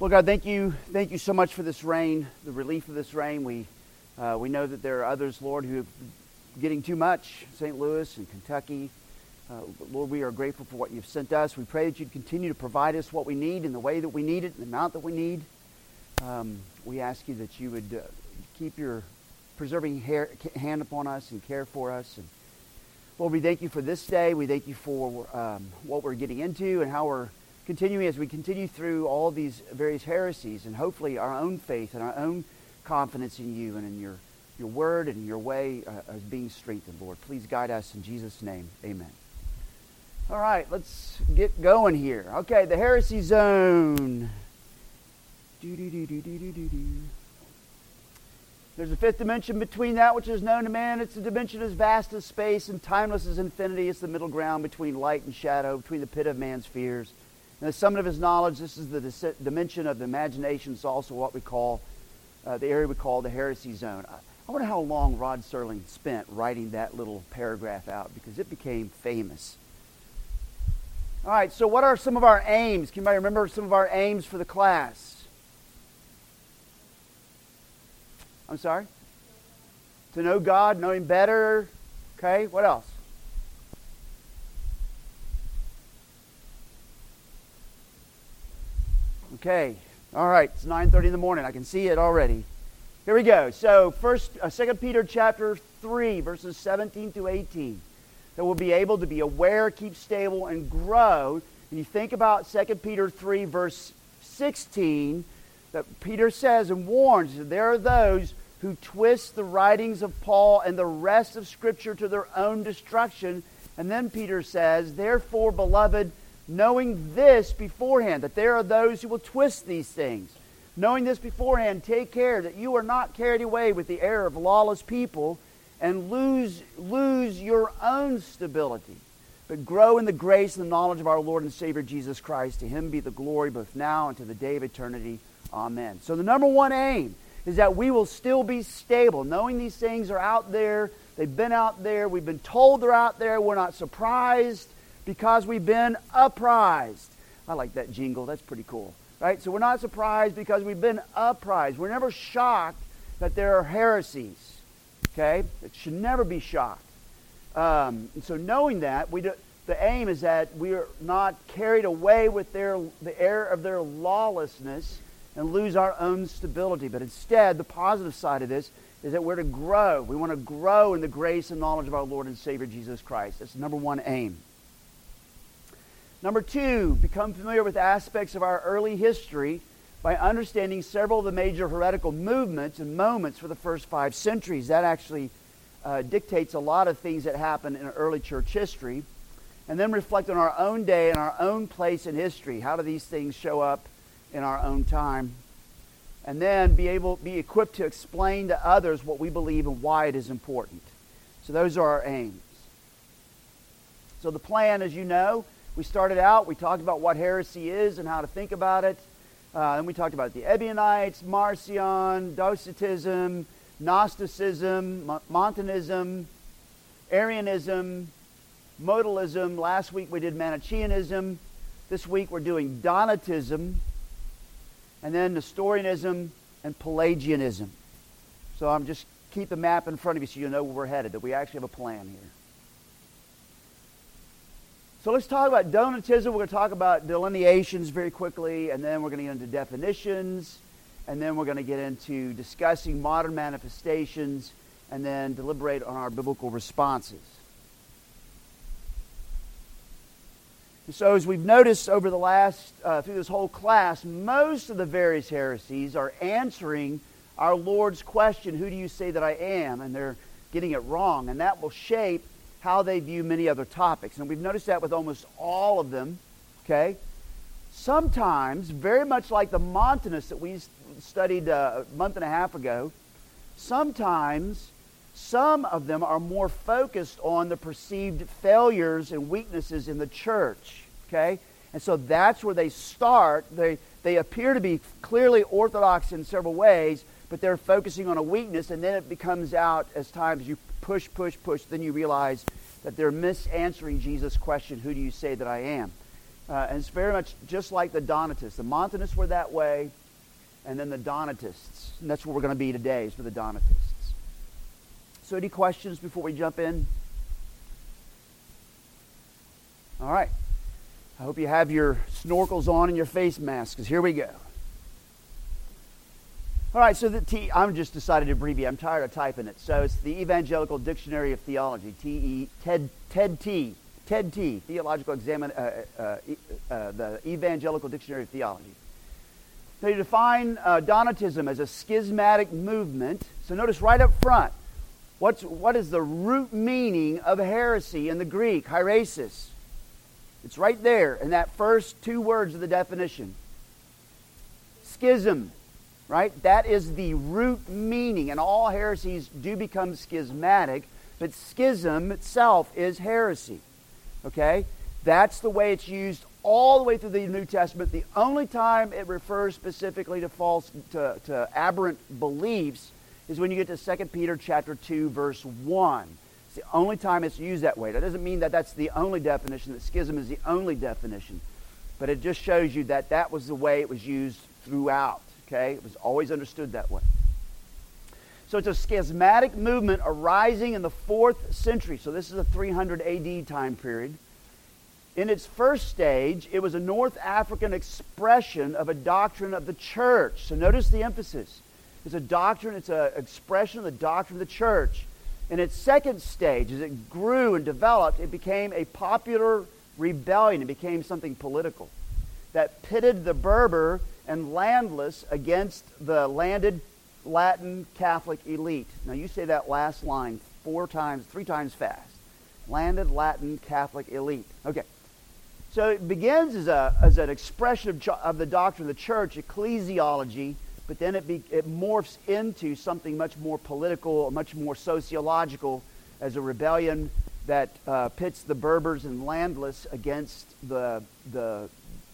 Lord God, thank you, thank you so much for this rain, the relief of this rain. We, uh, we know that there are others, Lord, who are getting too much. St. Louis and Kentucky. Uh, Lord, we are grateful for what you've sent us. We pray that you'd continue to provide us what we need in the way that we need it, in the amount that we need. Um, we ask you that you would uh, keep your preserving hair, hand upon us and care for us. And Lord, we thank you for this day. We thank you for um, what we're getting into and how we're continuing as we continue through all these various heresies and hopefully our own faith and our own confidence in you and in your, your word and your way uh, being strengthened, Lord. Please guide us in Jesus' name. Amen. All right, let's get going here. Okay, the heresy zone. There's a fifth dimension between that which is known to man. It's a dimension as vast as space and timeless as infinity. It's the middle ground between light and shadow, between the pit of man's fears the summit of his knowledge, this is the dimension of the imagination. It's also what we call, uh, the area we call the heresy zone. I, I wonder how long Rod Serling spent writing that little paragraph out because it became famous. All right, so what are some of our aims? Can anybody remember some of our aims for the class? I'm sorry? To know God, know Him better. Okay, what else? Okay. All right. It's 9:30 in the morning. I can see it already. Here we go. So, first uh, 2 Peter chapter 3 verses 17 to 18. That we'll be able to be aware, keep stable and grow. And you think about 2 Peter 3 verse 16 that Peter says and warns that there are those who twist the writings of Paul and the rest of Scripture to their own destruction. And then Peter says, Therefore, beloved, knowing this beforehand, that there are those who will twist these things. Knowing this beforehand, take care that you are not carried away with the error of lawless people and lose, lose your own stability, but grow in the grace and the knowledge of our Lord and Savior Jesus Christ. To him be the glory both now and to the day of eternity. Amen. So the number one aim is that we will still be stable, knowing these things are out there. They've been out there. We've been told they're out there. We're not surprised because we've been apprised. I like that jingle. That's pretty cool. Right? So we're not surprised because we've been apprised. We're never shocked that there are heresies. Okay? It should never be shocked. Um, and so knowing that, we do, the aim is that we are not carried away with their, the error of their lawlessness and lose our own stability. But instead, the positive side of this is that we're to grow. We want to grow in the grace and knowledge of our Lord and Savior Jesus Christ. That's number one aim. Number two, become familiar with aspects of our early history by understanding several of the major heretical movements and moments for the first five centuries. That actually uh, dictates a lot of things that happened in early church history. And then reflect on our own day and our own place in history. How do these things show up in our own time? And then be able be equipped to explain to others what we believe and why it is important. So those are our aims. So the plan, as you know, we started out, we talked about what heresy is and how to think about it. Uh, we talked about the Ebionites, Marcion, Docetism, Gnosticism, Montanism, Arianism, Modalism. Last week we did Manichaeanism. This week we're doing Donatism. And then Nestorianism and Pelagianism. So I'm just keep the map in front of you so you know where we're headed, that we actually have a plan here. So let's talk about Donatism. We're going to talk about delineations very quickly, and then we're going to get into definitions, and then we're going to get into discussing modern manifestations, and then deliberate on our biblical responses. And so, as we've noticed over the last, uh, through this whole class, most of the various heresies are answering our Lord's question, Who do you say that I am? And they're getting it wrong. And that will shape how they view many other topics. And we've noticed that with almost all of them, okay? Sometimes, very much like the Montanists that we studied uh, a month and a half ago, sometimes some of them are more focused on the perceived failures and weaknesses in the church, okay? And so that's where they start. They, they appear to be clearly orthodox in several ways, but they're focusing on a weakness, and then it becomes out as times you push, push, push, then you realize that they're misanswering Jesus' question, Who do you say that I am? Uh, and it's very much just like the Donatists. The Montanists were that way, and then the Donatists. And that's where we're going to be today, is for the Donatists. So, any questions before we jump in? All right. I hope you have your snorkels on and your face masks, because here we go. All right, so the T, I'm just decided to abbreviate. I'm tired of typing it. So it's the Evangelical Dictionary of Theology, T-E, TED, TED T, TED T, Theological Examine, uh, uh, uh, the Evangelical Dictionary of Theology. They define uh, Donatism as a schismatic movement. So notice right up front, what's, what is the root meaning of heresy in the Greek, heresis? It's right there in that first two words of the definition. Schism, right? That is the root meaning, and all heresies do become schismatic, but schism itself is heresy. Okay? That's the way it's used all the way through the New Testament. The only time it refers specifically to false, to, to aberrant beliefs is when you get to 2 Peter chapter 2, verse 1 It's the only time it's used that way. That doesn't mean that that's the only definition, that schism is the only definition. But it just shows you that that was the way it was used throughout. Okay? It was always understood that way. So it's a schismatic movement arising in the fourth century. So this is a 300 AD time period. In its first stage, it was a North African expression of a doctrine of the church. So notice the emphasis. It's a doctrine, it's an expression of the doctrine of the church. In its second stage, as it grew and developed, it became a popular rebellion. It became something political that pitted the Berber and landless against the landed Latin Catholic elite. Now, you say that last line four times, three times fast. Landed Latin Catholic elite. Okay. So it begins as, a, as an expression of, of the doctrine of the church, ecclesiology, but then it, be, it morphs into something much more political, much more sociological, as a rebellion that uh, pits the Berbers and landless against the, the,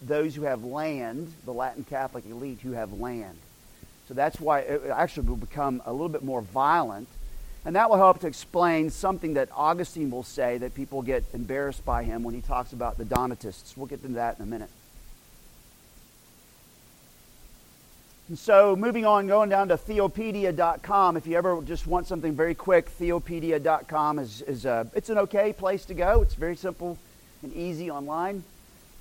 those who have land, the Latin Catholic elite who have land. So that's why it actually will become a little bit more violent. And that will help to explain something that Augustine will say that people get embarrassed by him when he talks about the Donatists. We'll get into that in a minute. And so, moving on, going down to theopedia.com. If you ever just want something very quick, theopedia.com is, is a, it's an okay place to go. It's very simple and easy online.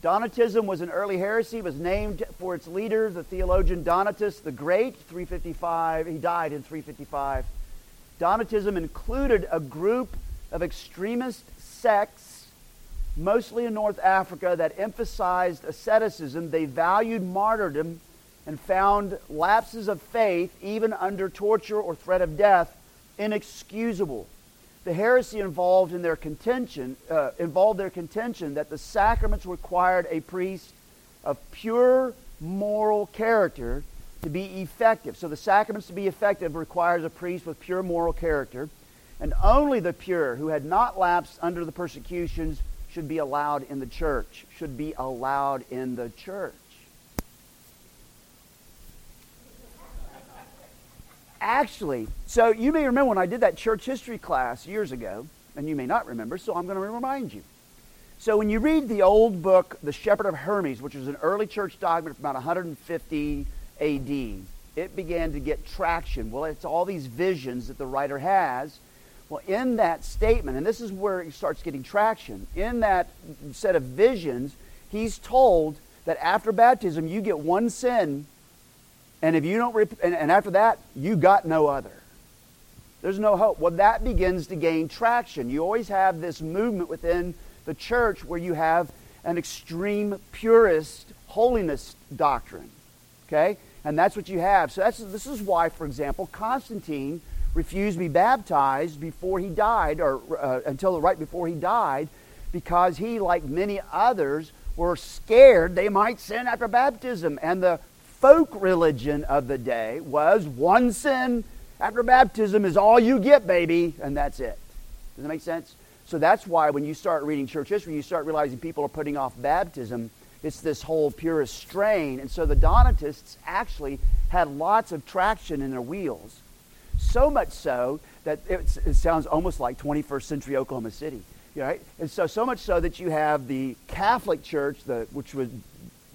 Donatism was an early heresy, It was named for its leader, the theologian Donatus the Great, 355. He died in 355. Donatism included a group of extremist sects, mostly in North Africa, that emphasized asceticism. They valued martyrdom and found lapses of faith, even under torture or threat of death, inexcusable. The heresy involved in their contention uh, involved their contention that the sacraments required a priest of pure moral character to be effective. So the sacraments to be effective requires a priest with pure moral character, and only the pure who had not lapsed under the persecutions should be allowed in the church. Should be allowed in the church. Actually, so you may remember when I did that church history class years ago, and you may not remember, so I'm going to remind you. So when you read the old book, The Shepherd of Hermas, which was an early church document from about 150 AD, it began to get traction. Well, it's all these visions that the writer has. Well, in that statement, and this is where it starts getting traction, in that set of visions, he's told that after baptism, you get one sin and if you don't, rep- and, and after that, you got no other. There's no hope. Well, that begins to gain traction. You always have this movement within the church where you have an extreme purist holiness doctrine. Okay? And that's what you have. So that's, this is why, for example, Constantine refused to be baptized before he died, or uh, until right before he died, because he, like many others, were scared they might sin after baptism. And the folk religion of the day was one sin after baptism is all you get, baby, and that's it. Does that make sense? So that's why when you start reading church history, you start realizing people are putting off baptism. It's this whole purist strain. And so the Donatists actually had lots of traction in their wheels. So much so that it sounds almost like 21st century Oklahoma City. Right? And so, so much so that you have the Catholic Church, the, which would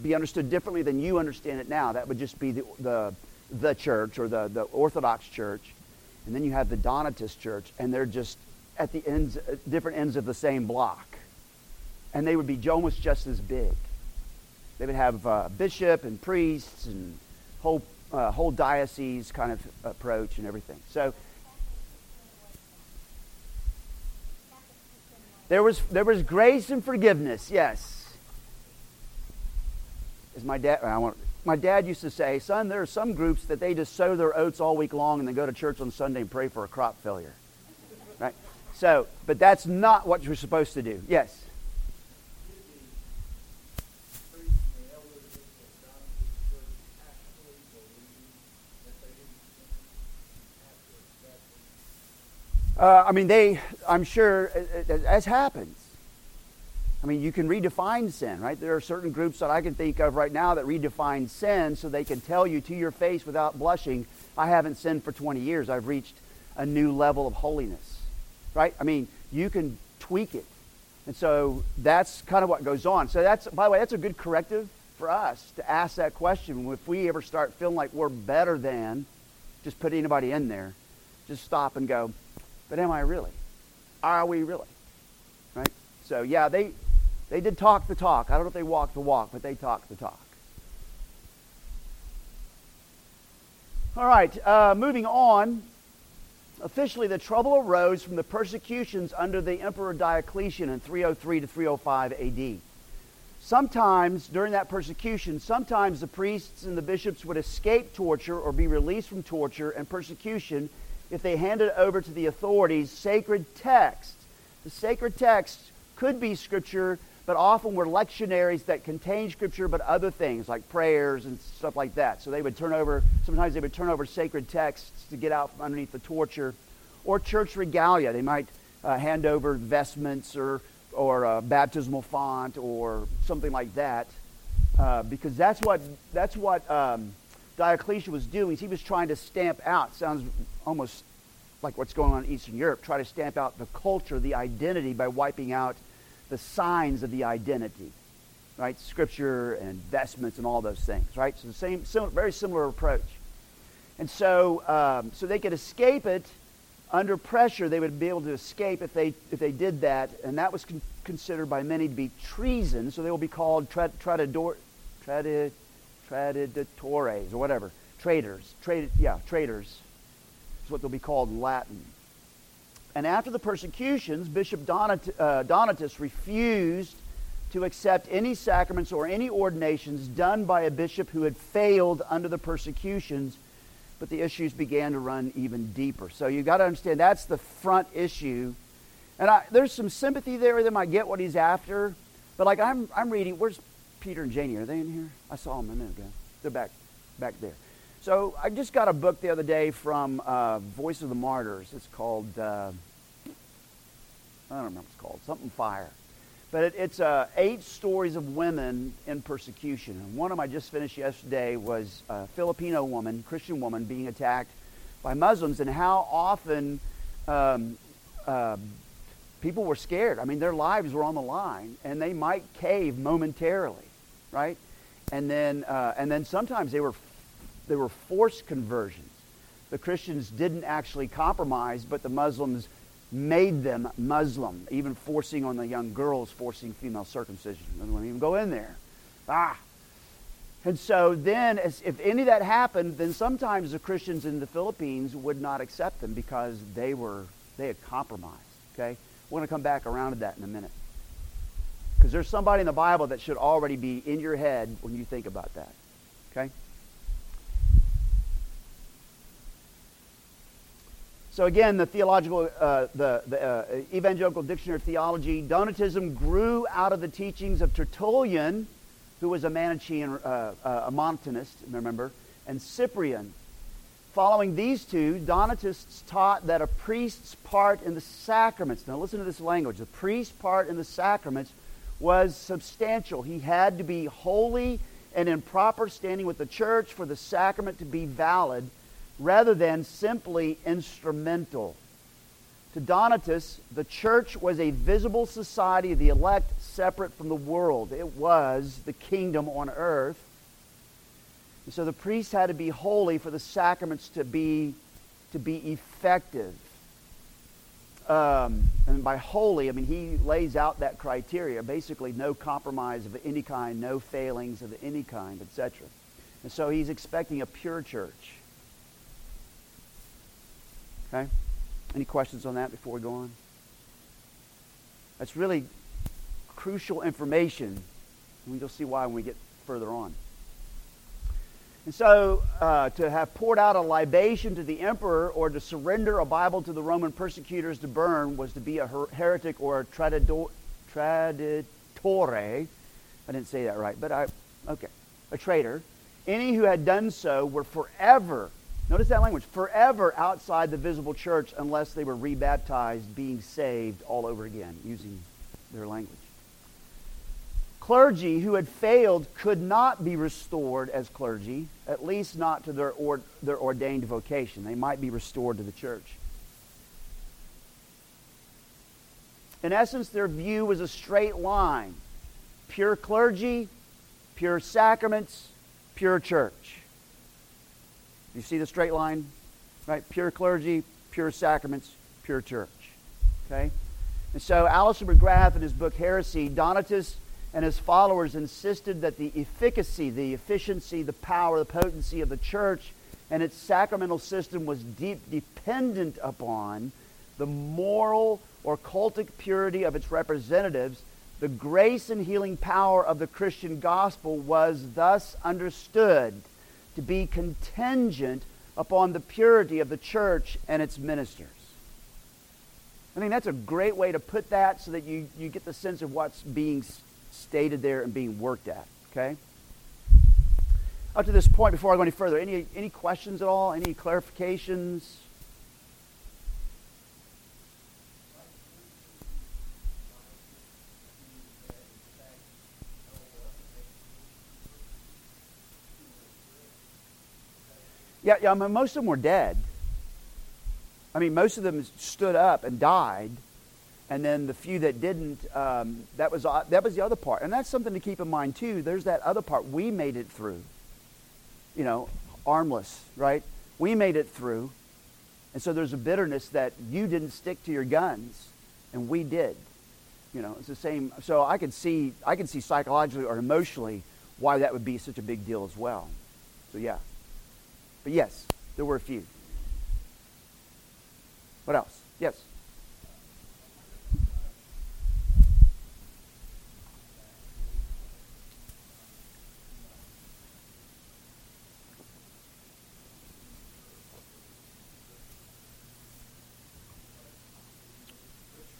be understood differently than you understand it now. That would just be the, the, the church or the, the Orthodox Church. And then you have the Donatist Church, and they're just at the ends, different ends of the same block. And they would be almost just as big. They would have a uh, bishop and priests and whole, uh, whole diocese kind of approach and everything. So There was, there was grace and forgiveness, yes. As my dad, I want, my dad used to say, son, there are some groups that they just sow their oats all week long and then go to church on Sunday and pray for a crop failure. Right? So, but that's not what you're supposed to do. Yes. Uh, I mean, they, I'm sure, as happens. I mean, you can redefine sin, right? There are certain groups that I can think of right now that redefine sin so they can tell you to your face without blushing, I haven't sinned for 20 years. I've reached a new level of holiness, right? I mean, you can tweak it. And so that's kind of what goes on. So that's, by the way, that's a good corrective for us to ask that question. If we ever start feeling like we're better than, just put anybody in there, just stop and go, but am I really? Are we really? Right? So, yeah, they, they did talk the talk. I don't know if they walked the walk, but they talked the talk. All right, uh, moving on. Officially, the trouble arose from the persecutions under the Emperor Diocletian in 303 to 305 AD. Sometimes, during that persecution, sometimes the priests and the bishops would escape torture or be released from torture and persecution if they handed over to the authorities sacred texts. The sacred texts could be scripture, but often were lectionaries that contained scripture, but other things like prayers and stuff like that. So they would turn over, sometimes they would turn over sacred texts to get out from underneath the torture. Or church regalia. They might uh, hand over vestments or, or a baptismal font or something like that. Uh, because that's what, that's what um, Diocletian was doing. He was trying to stamp out, sounds almost like what's going on in Eastern Europe, try to stamp out the culture, the identity, by wiping out the signs of the identity, right? Scripture and vestments and all those things, right? So the same, similar, very similar approach. And so, um, so they could escape it under pressure. They would be able to escape if they if they did that, and that was con- considered by many to be treason. So they will be called tra- traditor, tradi, traditores or whatever, traitors. Trade, yeah, traitors That's what they'll be called in Latin. And after the persecutions, Bishop Donat- uh, Donatus refused to accept any sacraments or any ordinations done by a bishop who had failed under the persecutions, but the issues began to run even deeper. So you've got to understand that's the front issue. And I, there's some sympathy there with him. I get what he's after. But like I'm, I'm reading, where's Peter and Janie? Are they in here? I saw them a minute ago. They're back, back there. So I just got a book the other day from uh, Voice of the Martyrs. It's called, uh, I don't remember what it's called, something fire. But it, it's uh, eight stories of women in persecution. And one of them I just finished yesterday was a Filipino woman, Christian woman, being attacked by Muslims and how often um, uh, people were scared. I mean, their lives were on the line and they might cave momentarily, right? And then, uh, and then sometimes they were they were forced conversions. The Christians didn't actually compromise, but the Muslims made them Muslim, even forcing on the young girls, forcing female circumcision. They wouldn't even go in there. Ah. And so then, as, if any of that happened, then sometimes the Christians in the Philippines would not accept them because they were they had compromised. Okay, we're going to come back around to that in a minute because there's somebody in the Bible that should already be in your head when you think about that. Okay. So again, the theological, uh, the, the uh, Evangelical Dictionary of Theology, Donatism grew out of the teachings of Tertullian, who was a Manichaean, uh, uh, a Montanist, remember, and Cyprian. Following these two, Donatists taught that a priest's part in the sacraments, now listen to this language, the priest's part in the sacraments was substantial. He had to be holy and in proper standing with the church for the sacrament to be valid rather than simply instrumental. To Donatus, the church was a visible society of the elect separate from the world. It was the kingdom on earth. And so the priests had to be holy for the sacraments to be, to be effective. Um, and by holy, I mean he lays out that criteria basically, no compromise of any kind, no failings of any kind, etc. And so he's expecting a pure church. Okay? Any questions on that before we go on? That's really crucial information. You'll see why when we get further on. And so, uh, to have poured out a libation to the emperor or to surrender a Bible to the Roman persecutors to burn was to be a her- heretic or a traditore. I didn't say that right, but I, okay, a traitor. Any who had done so were forever, notice that language, forever outside the visible church unless they were rebaptized, being saved all over again, using their language clergy who had failed could not be restored as clergy, at least not to their, or, their ordained vocation. They might be restored to the church. In essence, their view was a straight line pure clergy, pure sacraments, pure church. You see the straight line? Right? Pure clergy, pure sacraments, pure church. Okay? And so Alister McGrath in his book Heresy, Donatus and his followers insisted that the efficacy, the efficiency, the power, the potency of the church and its sacramental system was deep, dependent upon the moral or cultic purity of its representatives. The grace and healing power of the Christian gospel was thus understood to be contingent upon the purity of the church and its ministers. I think that's a great way to put that so that you, you get the sense of what's being stated there and being worked at. Okay? Up to this point, before I go any further, any, any questions at all? Any clarifications? Yeah, yeah, I mean, most of them were dead. I mean, most of them stood up and died and then the few that didn't, um, that was uh, that was the other part, and that's something to keep in mind too. There's that other part. We made it through. You know, armless, right? We made it through, and so there's a bitterness that you didn't stick to your guns, and we did. You know, it's the same. So I could see, I could see psychologically or emotionally why that would be such a big deal as well. So yeah, but yes, there were a few. What else? Yes.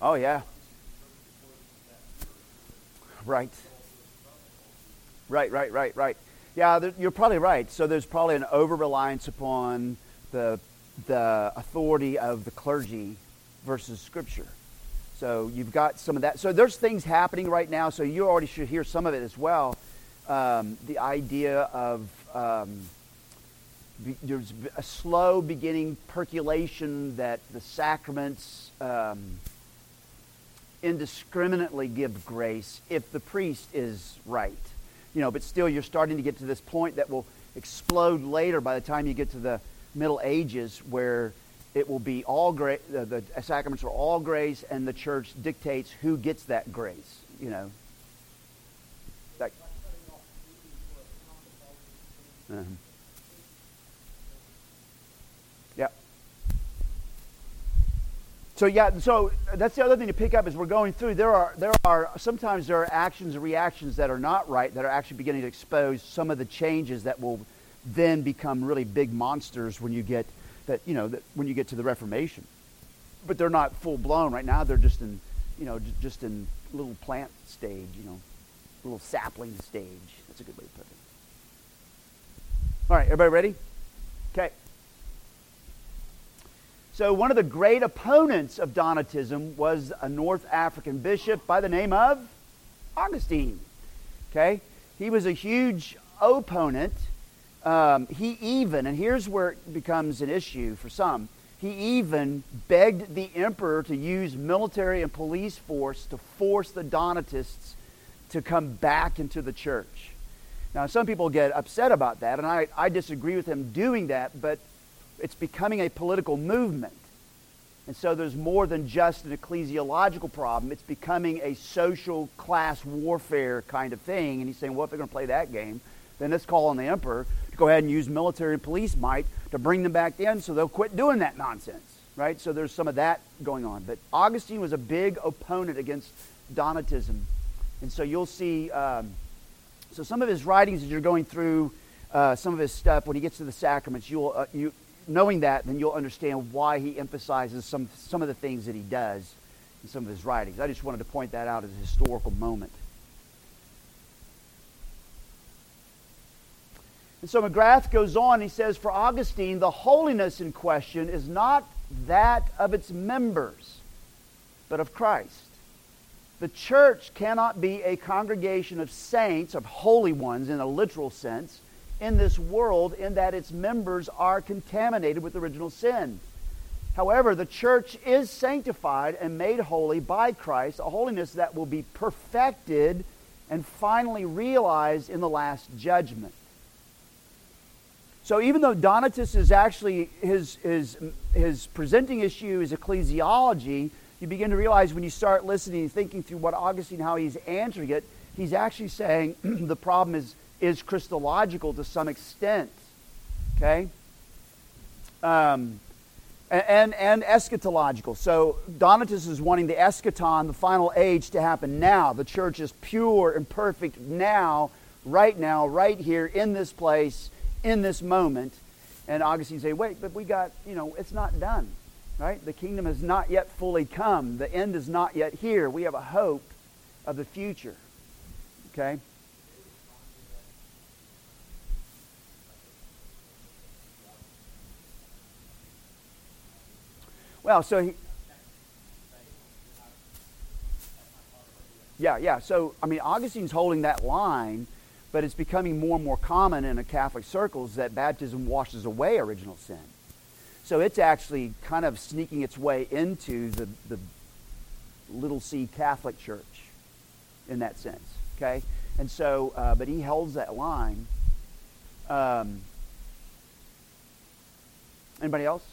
Oh, yeah. Right. Right, right, right, right. Yeah, you're probably right. So there's probably an over reliance upon the, the authority of the clergy versus Scripture. So you've got some of that. So there's things happening right now. So you already should hear some of it as well. Um, the idea of um, there's a slow beginning percolation that the sacraments. Um, indiscriminately give grace if the priest is right. You know, but still you're starting to get to this point that will explode later by the time you get to the Middle Ages where it will be all grace, the, the sacraments are all grace and the church dictates who gets that grace, you know. That, uh-huh. So yeah, so that's the other thing to pick up as we're going through. There are there are sometimes there are actions and reactions that are not right that are actually beginning to expose some of the changes that will then become really big monsters when you get that you know that when you get to the Reformation. But they're not full blown right now. They're just in you know just in little plant stage. You know, little sapling stage. That's a good way to put it. All right, everybody ready? Okay. So, one of the great opponents of Donatism was a North African bishop by the name of Augustine. Okay? He was a huge opponent. Um, he even, and here's where it becomes an issue for some, He even begged the emperor to use military and police force to force the Donatists to come back into the church. Now, some people get upset about that, and I, I disagree with him doing that, but it's becoming a political movement. And so there's more than just an ecclesiological problem. It's becoming a social class warfare kind of thing. And he's saying, well, if they're going to play that game, then let's call on the emperor to go ahead and use military and police might to bring them back in so they'll quit doing that nonsense. Right? So there's some of that going on. But Augustine was a big opponent against Donatism. And so you'll see, um, so some of his writings as you're going through uh, some of his stuff, when he gets to the sacraments, you'll, uh, you, knowing that, then you'll understand why he emphasizes some, some of the things that he does in some of his writings. I just wanted to point that out as a historical moment. And so McGrath goes on, he says, For Augustine, the holiness in question is not that of its members, but of Christ. The church cannot be a congregation of saints, of holy ones in a literal sense, in this world in that its members are contaminated with original sin. However, the church is sanctified and made holy by Christ, a holiness that will be perfected and finally realized in the last judgment. So even though Donatus is actually his, his, his presenting issue is ecclesiology, you begin to realize when you start listening and thinking through what Augustine, how he's answering it, he's actually saying the problem is is Christological to some extent. Okay? Um, and, and eschatological. So Donatus is wanting the eschaton, the final age, to happen now. The church is pure and perfect now, right now, right here, in this place, in this moment. And Augustine say, wait, but we got, you know, it's not done, right? The kingdom has not yet fully come. The end is not yet here. We have a hope of the future. Okay? Well, so he. Yeah, yeah. So, I mean, Augustine's holding that line, but it's becoming more and more common in Catholic circles that baptism washes away original sin. So it's actually kind of sneaking its way into the, the little c Catholic Church in that sense. Okay? And so, uh, but he holds that line. Um, anybody else?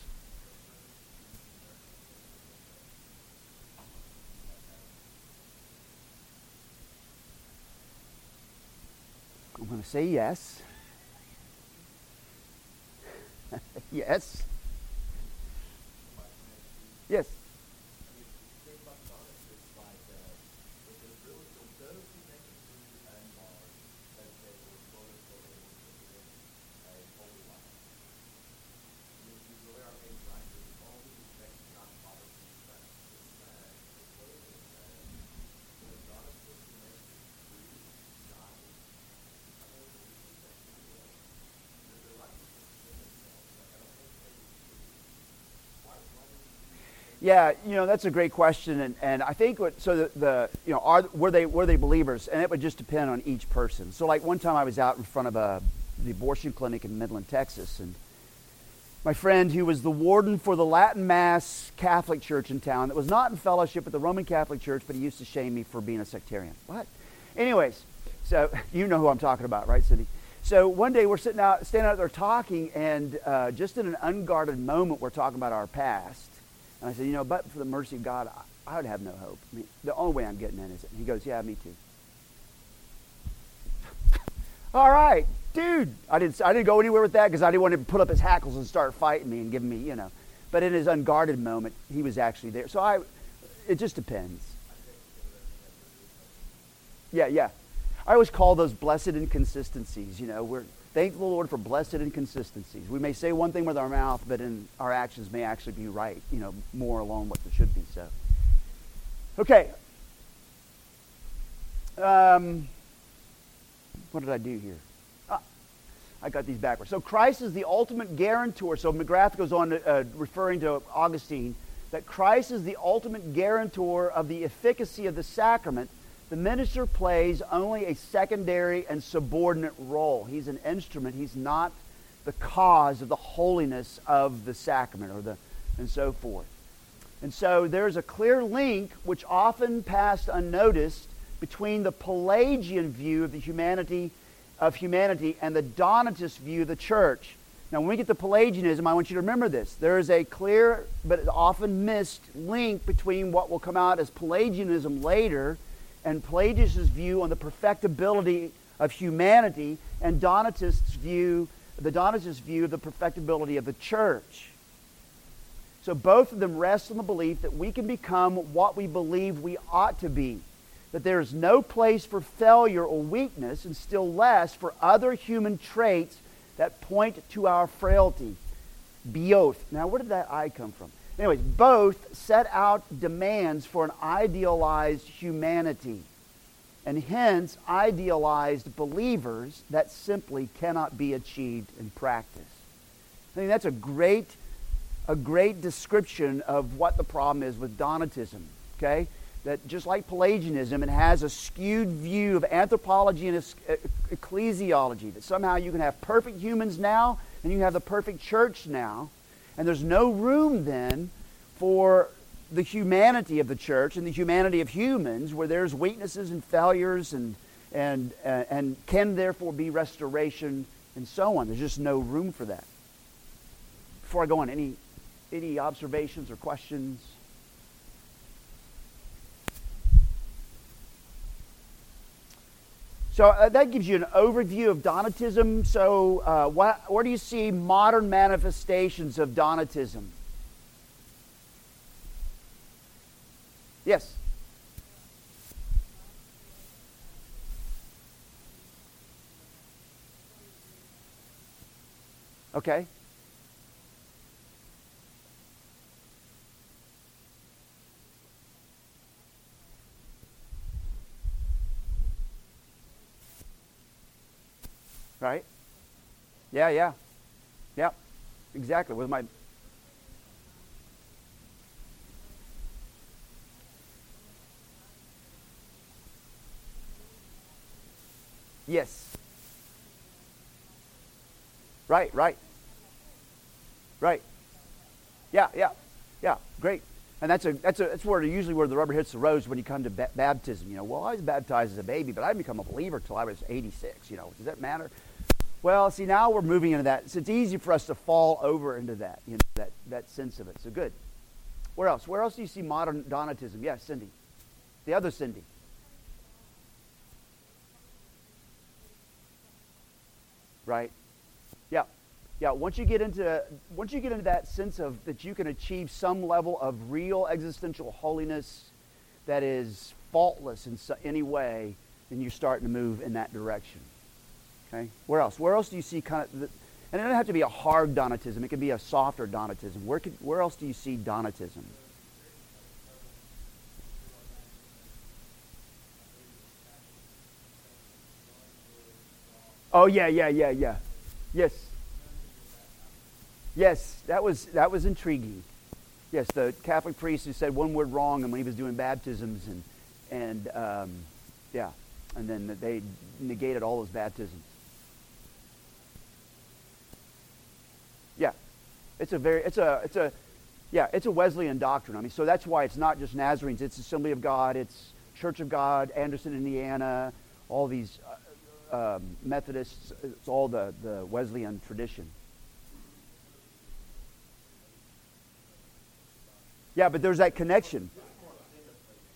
I'm going to say yes. yes. Yes. Yeah, you know that's a great question, and, and I think what so the, the you know are were they were they believers, and it would just depend on each person. So like one time I was out in front of a the abortion clinic in Midland, Texas, and my friend who was the warden for the Latin Mass Catholic Church in town that was not in fellowship with the Roman Catholic Church, but he used to shame me for being a sectarian. What? Anyways, so you know who I'm talking about, right, Cindy? So one day we're sitting out, standing out there talking, and uh, just in an unguarded moment, we're talking about our past. And I said, you know, but for the mercy of God, I, I would have no hope. I mean, the only way I'm getting in is it. And he goes, yeah, me too. All right, dude. I didn't, I didn't go anywhere with that because I didn't want to put up his hackles and start fighting me and giving me, you know. But in his unguarded moment, he was actually there. So I, it just depends. Yeah, yeah. I always call those blessed inconsistencies. You know, we're Thank the Lord for blessed inconsistencies. We may say one thing with our mouth, but in our actions may actually be right, you know, more along what it should be. So, okay. Um, what did I do here? Ah, I got these backwards. So Christ is the ultimate guarantor. So McGrath goes on uh, referring to Augustine that Christ is the ultimate guarantor of the efficacy of the sacrament the minister plays only a secondary and subordinate role. He's an instrument. He's not the cause of the holiness of the sacrament or the, and so forth. And so there's a clear link, which often passed unnoticed, between the Pelagian view of the humanity of humanity and the Donatist view of the church. Now, when we get to Pelagianism, I want you to remember this. There is a clear but often missed link between what will come out as Pelagianism later and Pelagius' view on the perfectibility of humanity and Donatist's view, the Donatist's view of the perfectibility of the church. So both of them rest on the belief that we can become what we believe we ought to be. That there is no place for failure or weakness, and still less for other human traits that point to our frailty. Both. Now, where did that I come from? Anyways, both set out demands for an idealized humanity and hence idealized believers that simply cannot be achieved in practice. I think that's a great, a great description of what the problem is with Donatism. Okay? That just like Pelagianism, it has a skewed view of anthropology and ecclesiology. That somehow you can have perfect humans now and you have the perfect church now. And there's no room then for the humanity of the church and the humanity of humans, where there's weaknesses and failures and, and, uh, and can therefore be restoration and so on. There's just no room for that. Before I go on, any, any observations or questions? So uh, that gives you an overview of Donatism. So, uh, what, where do you see modern manifestations of Donatism? Yes. Okay. Right? Yeah, yeah. Yeah. Exactly. With my Yes. Right, right. Right. Yeah, yeah. Yeah, great. And that's a that's a that's where usually where the rubber hits the road when you come to ba- baptism. You know, well, I was baptized as a baby, but I didn't become a believer until I was 86. You know, does that matter? Well, see, now we're moving into that. So it's easy for us to fall over into that, you know, that that sense of it. So good. Where else? Where else do you see modern Donatism? Yes, Cindy. The other Cindy. right? Yeah. Yeah, once you get into once you get into that sense of that you can achieve some level of real existential holiness that is faultless in any way, then you're starting to move in that direction. Okay? Where else? Where else do you see kind of the, and it doesn't have to be a hard Donatism. It can be a softer Donatism. Where, could, where else do you see Donatism? Oh yeah, yeah, yeah, yeah. Yes. Yes, that was that was intriguing. Yes, the Catholic priest who said one word wrong and when he was doing baptisms and and um, yeah, and then they negated all those baptisms. Yeah, it's a very it's a it's a yeah it's a Wesleyan doctrine. I mean, so that's why it's not just Nazarenes. It's Assembly of God. It's Church of God, Anderson, Indiana. All these uh, um, Methodists, it's all the, the Wesleyan tradition. Yeah, but there's that connection.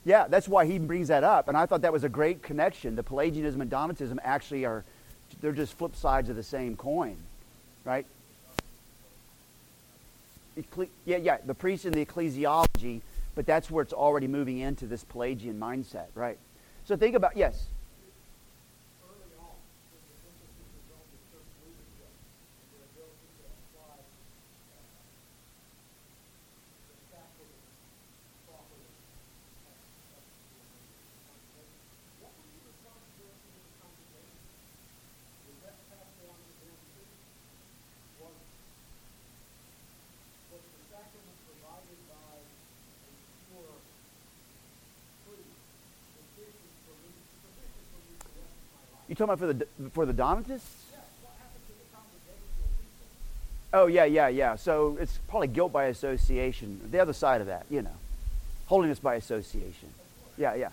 Yeah, that's why he brings that up. And I thought that was a great connection. The Pelagianism and Donatism actually are, they're just flip sides of the same coin, right? Yeah, yeah, the priest and the ecclesiology, but that's where it's already moving into this Pelagian mindset, right? So think about, yes? Talking about for the for the Donatists? Oh, yeah, yeah, yeah. So it's probably guilt by association. The other side of that, you know. Holiness by association. Yeah, yeah.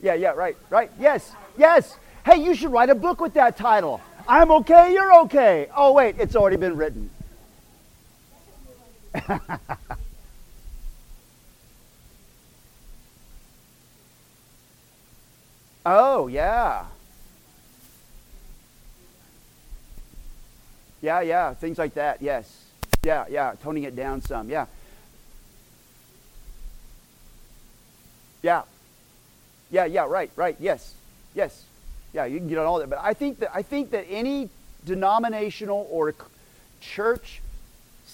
Yeah, yeah, right, right. Yes, yes. Hey, you should write a book with that title. I'm okay, you're okay. Oh, wait, it's already been written. oh, yeah. Yeah, yeah, things like that, yes. Yeah, yeah, toning it down some, yeah. Yeah. Yeah, yeah, right, right, yes, yes. Yeah, you can get on all that. But I think that, I think that any denominational or church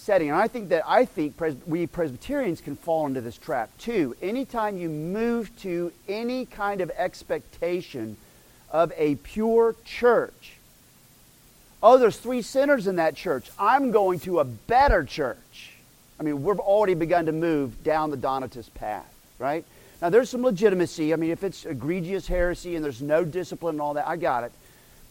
setting, and I think that I think Pres- we Presbyterians can fall into this trap too. Anytime you move to any kind of expectation of a pure church, oh, there's three sinners in that church. I'm going to a better church. I mean, we've already begun to move down the Donatist path, right? Now, there's some legitimacy. I mean, if it's egregious heresy and there's no discipline and all that, I got it.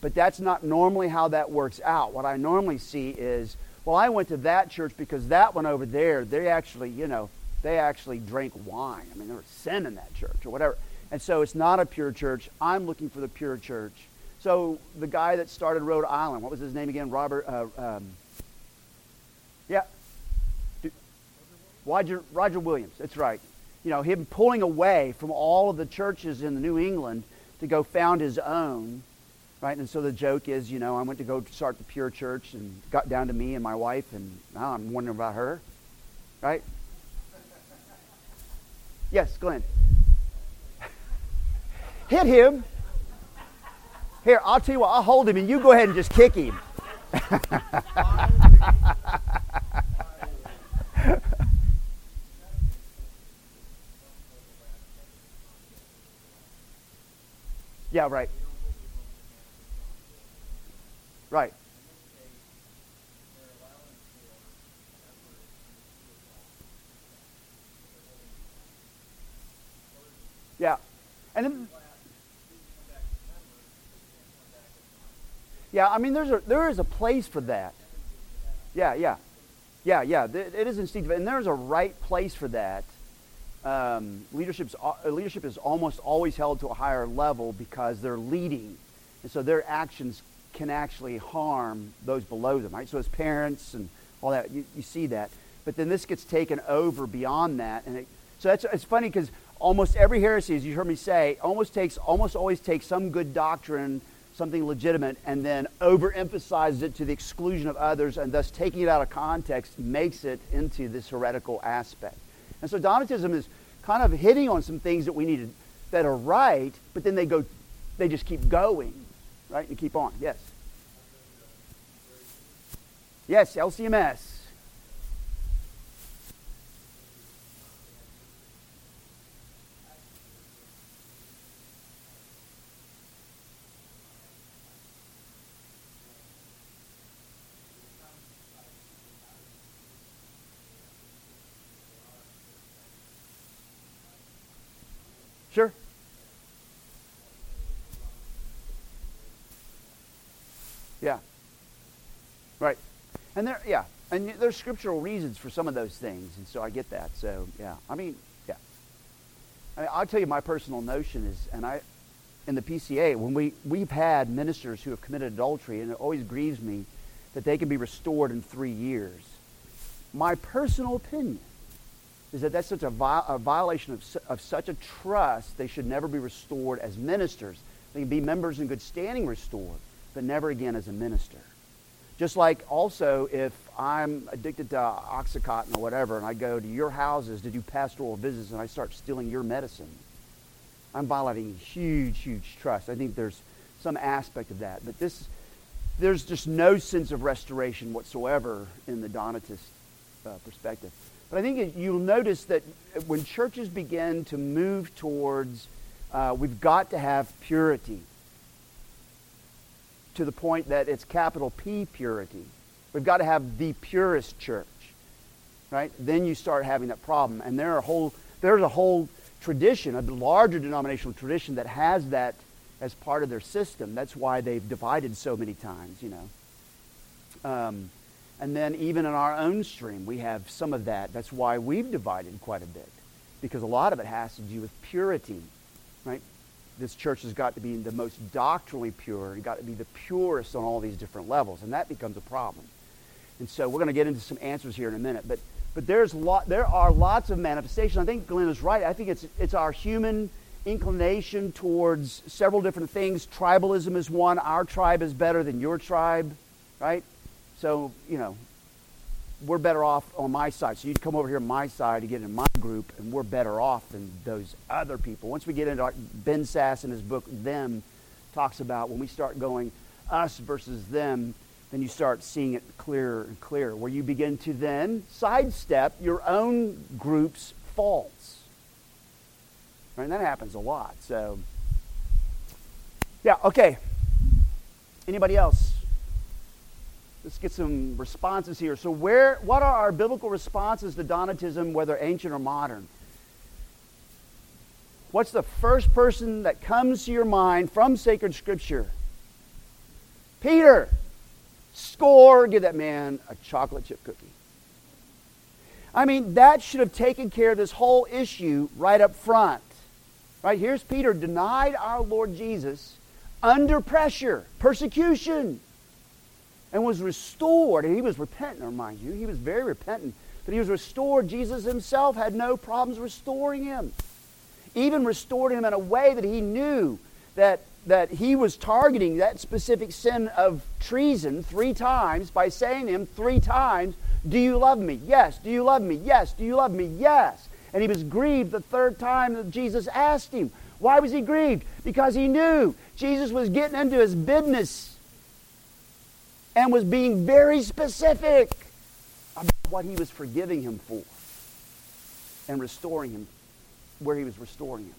But that's not normally how that works out. What I normally see is, well, I went to that church because that one over there, they actually, you know, they actually drank wine. I mean, there was sin in that church or whatever. And so it's not a pure church. I'm looking for the pure church. So the guy that started Rhode Island, what was his name again? Robert. Uh, um, yeah. Roger, Roger Williams. That's right. You know, him pulling away from all of the churches in the New England to go found his own, right? And so the joke is, you know, I went to go start the Pure Church and got down to me and my wife, and now I'm wondering about her, right? Yes, Glenn. Hit him. Here, I'll tell you what, I'll hold him and you go ahead and just kick him. yeah, right. Right. Yeah. And then Yeah, I mean, there's a, there is a place for that. Yeah, yeah. Yeah, yeah. It is instinctive. And there's a right place for that. Um, leadership's, uh, leadership is almost always held to a higher level because they're leading. And so their actions can actually harm those below them, right? So as parents and all that, you, you see that. But then this gets taken over beyond that. And it, so that's, it's funny because almost every heresy, as you heard me say, almost takes, almost always takes some good doctrine something legitimate and then overemphasizes it to the exclusion of others and thus taking it out of context makes it into this heretical aspect. And so Donatism is kind of hitting on some things that we need to, that are right, but then they go, they just keep going, right? And keep on. Yes. Yes, LCMS. Sure. Yeah. Right. And there, yeah. And there's scriptural reasons for some of those things, and so I get that. So, yeah. I mean, yeah. I mean, I'll tell you my personal notion is, and I, in the PCA, when we, we've had ministers who have committed adultery, and it always grieves me that they can be restored in three years. My personal opinion is that that's such a, vi- a violation of, of such a trust, they should never be restored as ministers. They can be members in good standing restored, but never again as a minister. Just like also if I'm addicted to Oxycontin or whatever, and I go to your houses to do pastoral visits and I start stealing your medicine, I'm violating huge, huge trust. I think there's some aspect of that. But this, there's just no sense of restoration whatsoever in the Donatist uh, perspective. But I think you'll notice that when churches begin to move towards, uh, we've got to have purity to the point that it's capital P purity. We've got to have the purest church, right? Then you start having that problem. And there are whole, there's a whole tradition, a larger denominational tradition that has that as part of their system. That's why they've divided so many times, you know. Um, and then even in our own stream, we have some of that. That's why we've divided quite a bit, because a lot of it has to do with purity, right? This church has got to be the most doctrinally pure. It's got to be the purest on all these different levels, and that becomes a problem. And so we're going to get into some answers here in a minute, but but there's lot, there are lots of manifestations. I think Glenn is right. I think it's it's our human inclination towards several different things. Tribalism is one. Our tribe is better than your tribe, right? So, you know, we're better off on my side. So you'd come over here on my side to get in my group, and we're better off than those other people. Once we get into our, Ben Sasse in his book, Them, talks about when we start going us versus them, then you start seeing it clearer and clearer, where you begin to then sidestep your own group's faults. Right? And that happens a lot. So, yeah, okay. Anybody else? Let's get some responses here. So, where, what are our biblical responses to Donatism, whether ancient or modern? What's the first person that comes to your mind from sacred scripture? Peter. Score, give that man a chocolate chip cookie. I mean, that should have taken care of this whole issue right up front. Right? Here's Peter denied our Lord Jesus under pressure, persecution, and was restored. And he was repentant, mind you. He was very repentant. But he was restored. Jesus himself had no problems restoring him. Even restored him in a way that he knew that, that he was targeting that specific sin of treason three times by saying to him three times, Do you love me? Yes. Do you love me? Yes. Do you love me? Yes. And he was grieved the third time that Jesus asked him. Why was he grieved? Because he knew Jesus was getting into his business and was being very specific about what he was forgiving him for and restoring him where he was restoring him.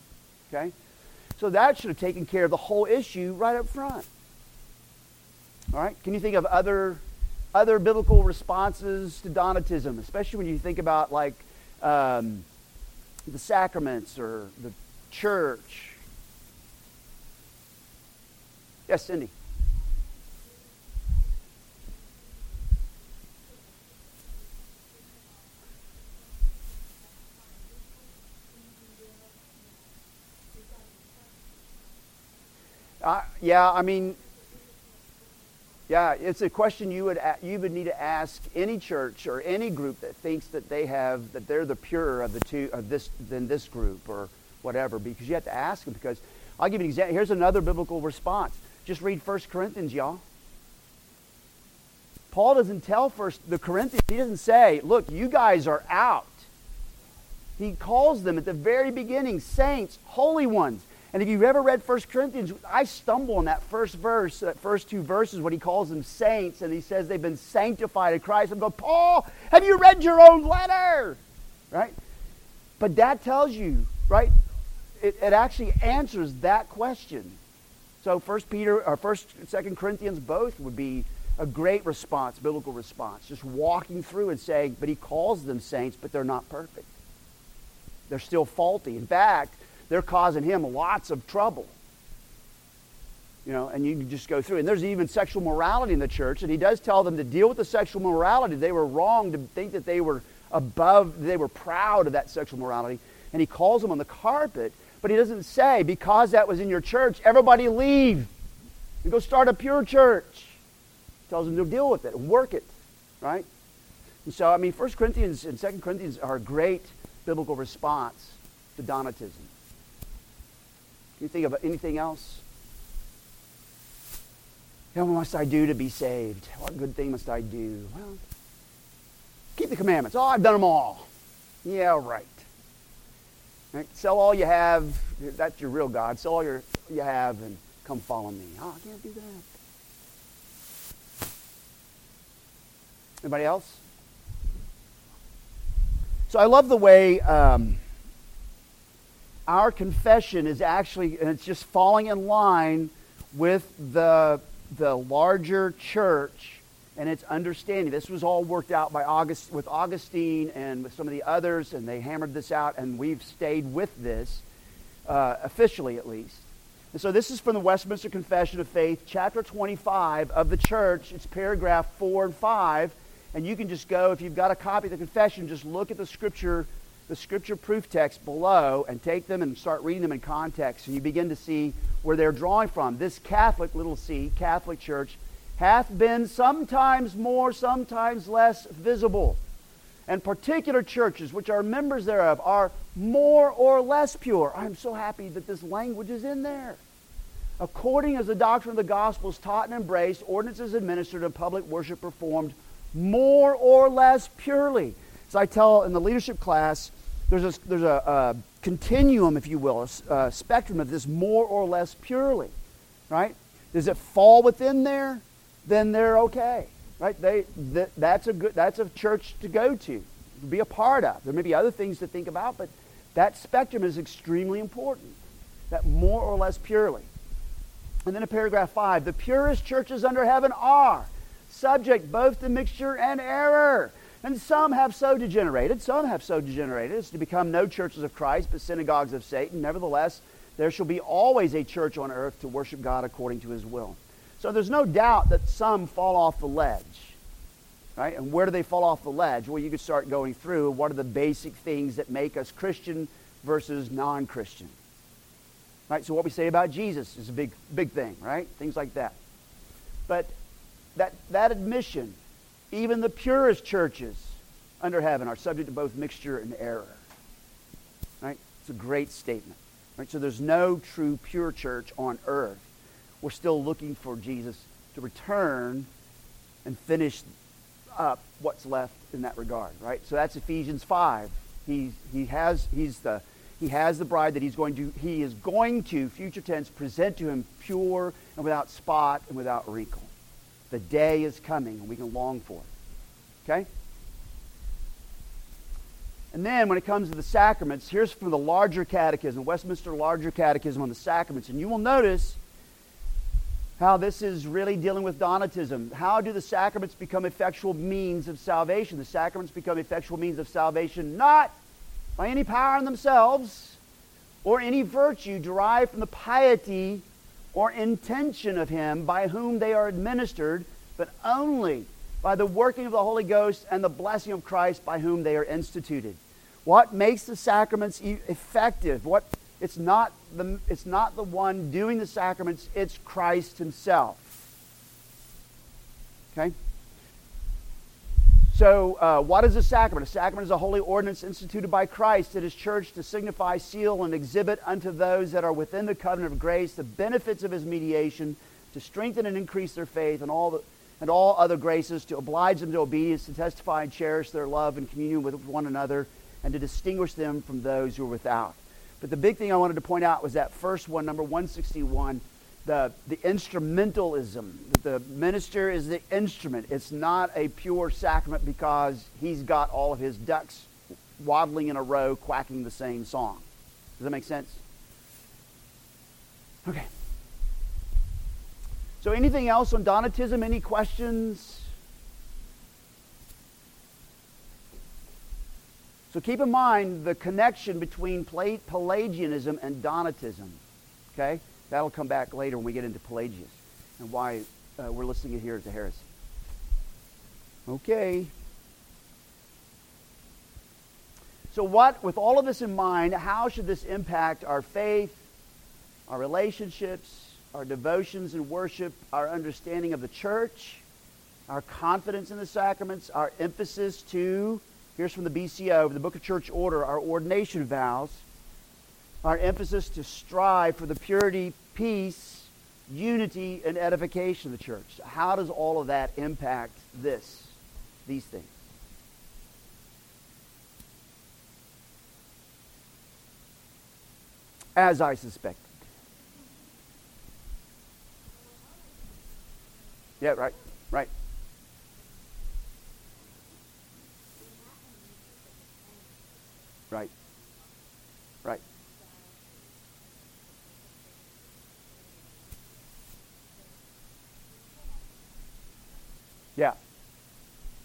Okay? So that should have taken care of the whole issue right up front. All right? Can you think of other other biblical responses to Donatism, especially when you think about like um, the sacraments or the church. Yes, Cindy. Uh, yeah, I mean, yeah, it's a question you would you would need to ask any church or any group that thinks that they have that they're the purer of the two of this than this group or whatever because you have to ask them because I'll give you an example. Here's another biblical response. Just read 1 Corinthians, y'all. Paul doesn't tell first the Corinthians, he doesn't say, look, you guys are out. He calls them at the very beginning saints, holy ones. And if you've ever read 1 Corinthians, I stumble in that first verse, that first two verses, when he calls them saints and he says they've been sanctified in Christ. I'm going, Paul, have you read your own letter? Right? But that tells you, right? It, it actually answers that question. So First Peter or First, Second Corinthians, both would be a great response, biblical response. Just walking through and saying, but he calls them saints, but they're not perfect. They're still faulty. In fact, they're causing him lots of trouble. You know, and you can just go through. And there's even sexual morality in the church, and he does tell them to deal with the sexual morality. They were wrong to think that they were above, they were proud of that sexual morality. And he calls them on the carpet, but he doesn't say, because that was in your church, everybody leave and go start a pure church. He tells them to deal with it work it, right? And so, I mean, 1 Corinthians and 2 Corinthians are a great biblical response to Donatism. You think of anything else? What must I do to be saved? What good thing must I do? Well, keep the commandments. Oh, I've done them all. Yeah, right. right. Sell all you have. That's your real God. Sell all your, you have and come follow me. Oh, I can't do that. Anybody else? So I love the way um, our confession is actually, and it's just falling in line with the, the larger church and its understanding. This was all worked out by August, with Augustine and with some of the others, and they hammered this out, and we've stayed with this, uh, officially at least. And so this is from the Westminster Confession of Faith, chapter 25 of the church. It's paragraph 4 and 5. And you can just go, if you've got a copy of the confession, just look at the scripture, the scripture proof text below and take them and start reading them in context. And you begin to see where they're drawing from. This Catholic, little c, Catholic Church, hath been sometimes more, sometimes less visible. And particular churches, which are members thereof, are more or less pure. I'm so happy that this language is in there. According as the doctrine of the gospel is taught and embraced, ordinances administered, and public worship performed more or less purely. As I tell in the leadership class, there's a, there's a, a continuum, if you will, a, a spectrum of this more or less purely, right? Does it fall within there? Then they're okay, right? They, that, that's, a good, that's a church to go to, to be a part of. There may be other things to think about, but that spectrum is extremely important. That more or less purely. And then in paragraph 5, the purest churches under heaven are subject both to mixture and error. And some have so degenerated, some have so degenerated as to become no churches of Christ, but synagogues of Satan. Nevertheless, there shall be always a church on earth to worship God according to his will. So there's no doubt that some fall off the ledge. Right? And where do they fall off the ledge? Well, you could start going through what are the basic things that make us Christian versus non Christian. Right? So what we say about Jesus is a big, big thing, right? Things like that. But that, that admission, even the purest churches under heaven are subject to both mixture and error. Right? It's a great statement. Right? So there's no true pure church on earth. We're still looking for Jesus to return and finish up what's left in that regard, right? So that's Ephesians 5. He, he, has, he's the, he has the bride that he's going to, he is going to, future tense, present to him pure and without spot and without wrinkle. The day is coming, and we can long for it. Okay? And then when it comes to the sacraments, here's from the larger catechism, Westminster Larger Catechism on the sacraments. And you will notice how this is really dealing with Donatism. How do the sacraments become effectual means of salvation? The sacraments become effectual means of salvation not by any power in themselves or any virtue derived from the piety or intention of him by whom they are administered, but only by the working of the Holy Ghost and the blessing of Christ by whom they are instituted. What makes the sacraments effective? What it's not the it's not the one doing the sacraments, it's Christ himself. Okay? So, uh, what is a sacrament? A sacrament is a holy ordinance instituted by Christ at his church to signify, seal, and exhibit unto those that are within the covenant of grace the benefits of his mediation, to strengthen and increase their faith, and all, the, and all other graces, to oblige them to obedience, to testify and cherish their love and communion with one another, and to distinguish them from those who are without. But the big thing I wanted to point out was that first one, number 161 the, the instrumentalism. The minister is the instrument. It's not a pure sacrament because he's got all of his ducks waddling in a row, quacking the same song. Does that make sense? Okay. So, anything else on Donatism? Any questions? So, keep in mind the connection between Pelagianism and Donatism. Okay? That'll come back later when we get into Pelagius and why uh, we're listing it here as a heresy. Okay. So, what, with all of this in mind, how should this impact our faith, our relationships, our devotions and worship, our understanding of the church, our confidence in the sacraments, our emphasis to, here's from the BCO, the Book of Church Order, our ordination vows, our emphasis to strive for the purity, peace, unity, and edification of the church. How does all of that impact this, these things? As I suspected. Yeah, right, right. Right. Yeah.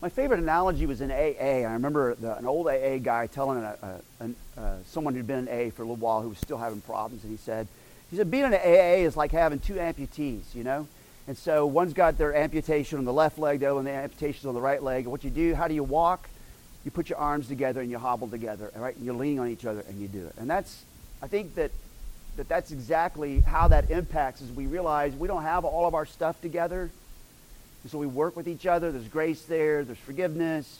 My favorite analogy was in AA. I remember the, an old AA guy telling a, a, a, uh, someone who'd been in AA for a little while who was still having problems, and he said, He said, being an AA is like having two amputees, you know? And so one's got their amputation on the left leg, the other one the amputation on the right leg. And what you do, how do you walk? You put your arms together and you hobble together, right? And you lean on each other and you do it. And that's, I think that, that that's exactly how that impacts as we realize we don't have all of our stuff together. And so we work with each other. There's grace there. There's forgiveness.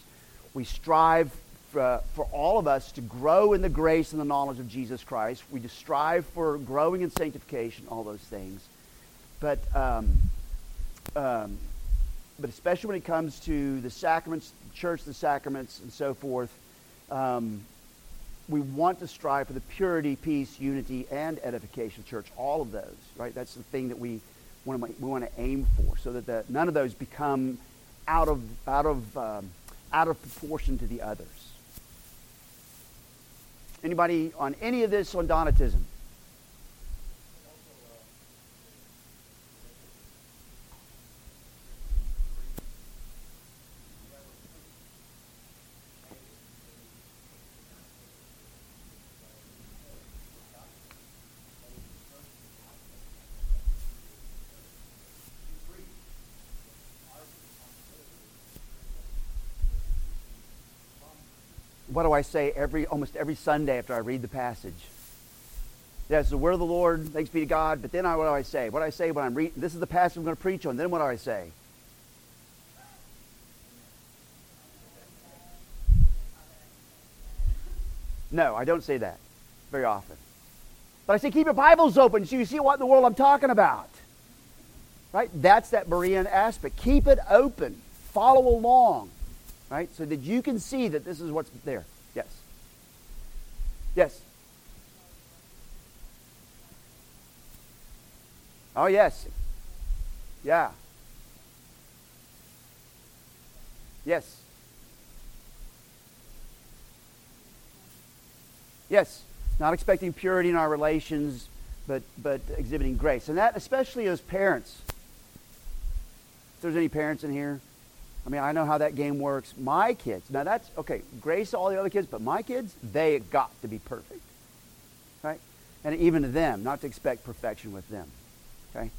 We strive for, for all of us to grow in the grace and the knowledge of Jesus Christ. We strive for growing in sanctification, all those things. But, um, um, but especially when it comes to the sacraments, the church, the sacraments, and so forth, um, we want to strive for the purity, peace, unity, and edification of church. All of those, right? That's the thing that we we want to aim for, so that the, none of those become out of out of um, out of proportion to the others. Anybody on any of this on Donatism? What do I say every almost every Sunday after I read the passage? Yes, the word of the Lord, thanks be to God. But then I, what do I say? What do I say when I'm reading? This is the passage I'm going to preach on. Then what do I say? No, I don't say that very often. But I say, keep your Bibles open so you see what in the world I'm talking about. Right? That's that Berean aspect. Keep it open. Follow along right? So that you can see that this is what's there. Yes. Yes. Oh, yes. Yeah. Yes. Yes. Not expecting purity in our relations, but, but exhibiting grace. And that, especially as parents. If there's any parents in here, I mean, I know how that game works. My kids, now that's okay, grace all the other kids, but my kids, they got to be perfect. Right? And even to them, not to expect perfection with them. Okay?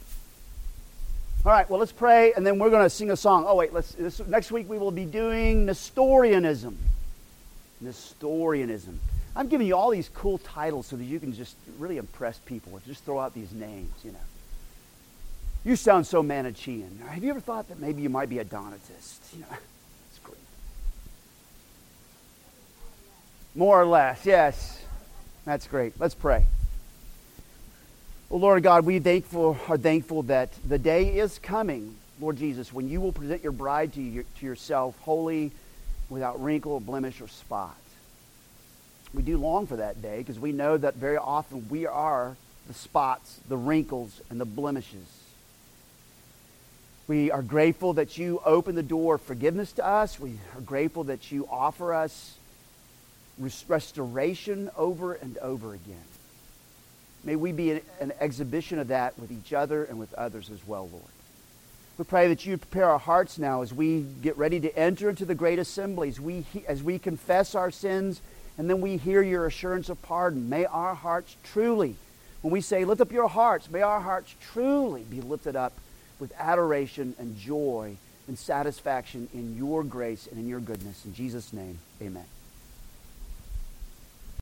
All right, well, let's pray, and then we're going to sing a song. Oh, wait, let's, this, next week we will be doing Nestorianism. Nestorianism. I'm giving you all these cool titles so that you can just really impress people. Just throw out these names, you know. You sound so Manichean. Have you ever thought that maybe you might be a Donatist? You know, it's great. More or less, yes. That's great. Let's pray. Well, Lord God, we thankful, are thankful that the day is coming, Lord Jesus, when you will present your bride to, your, to yourself holy, without wrinkle, blemish, or spot. We do long for that day because we know that very often we are the spots, the wrinkles, and the blemishes we are grateful that you open the door of forgiveness to us. We are grateful that you offer us restoration over and over again. May we be an exhibition of that with each other and with others as well, Lord. We pray that you prepare our hearts now as we get ready to enter into the great assemblies. We, as we confess our sins and then we hear your assurance of pardon. May our hearts truly, when we say, lift up your hearts, may our hearts truly be lifted up with adoration and joy and satisfaction in your grace and in your goodness. In Jesus' name, amen.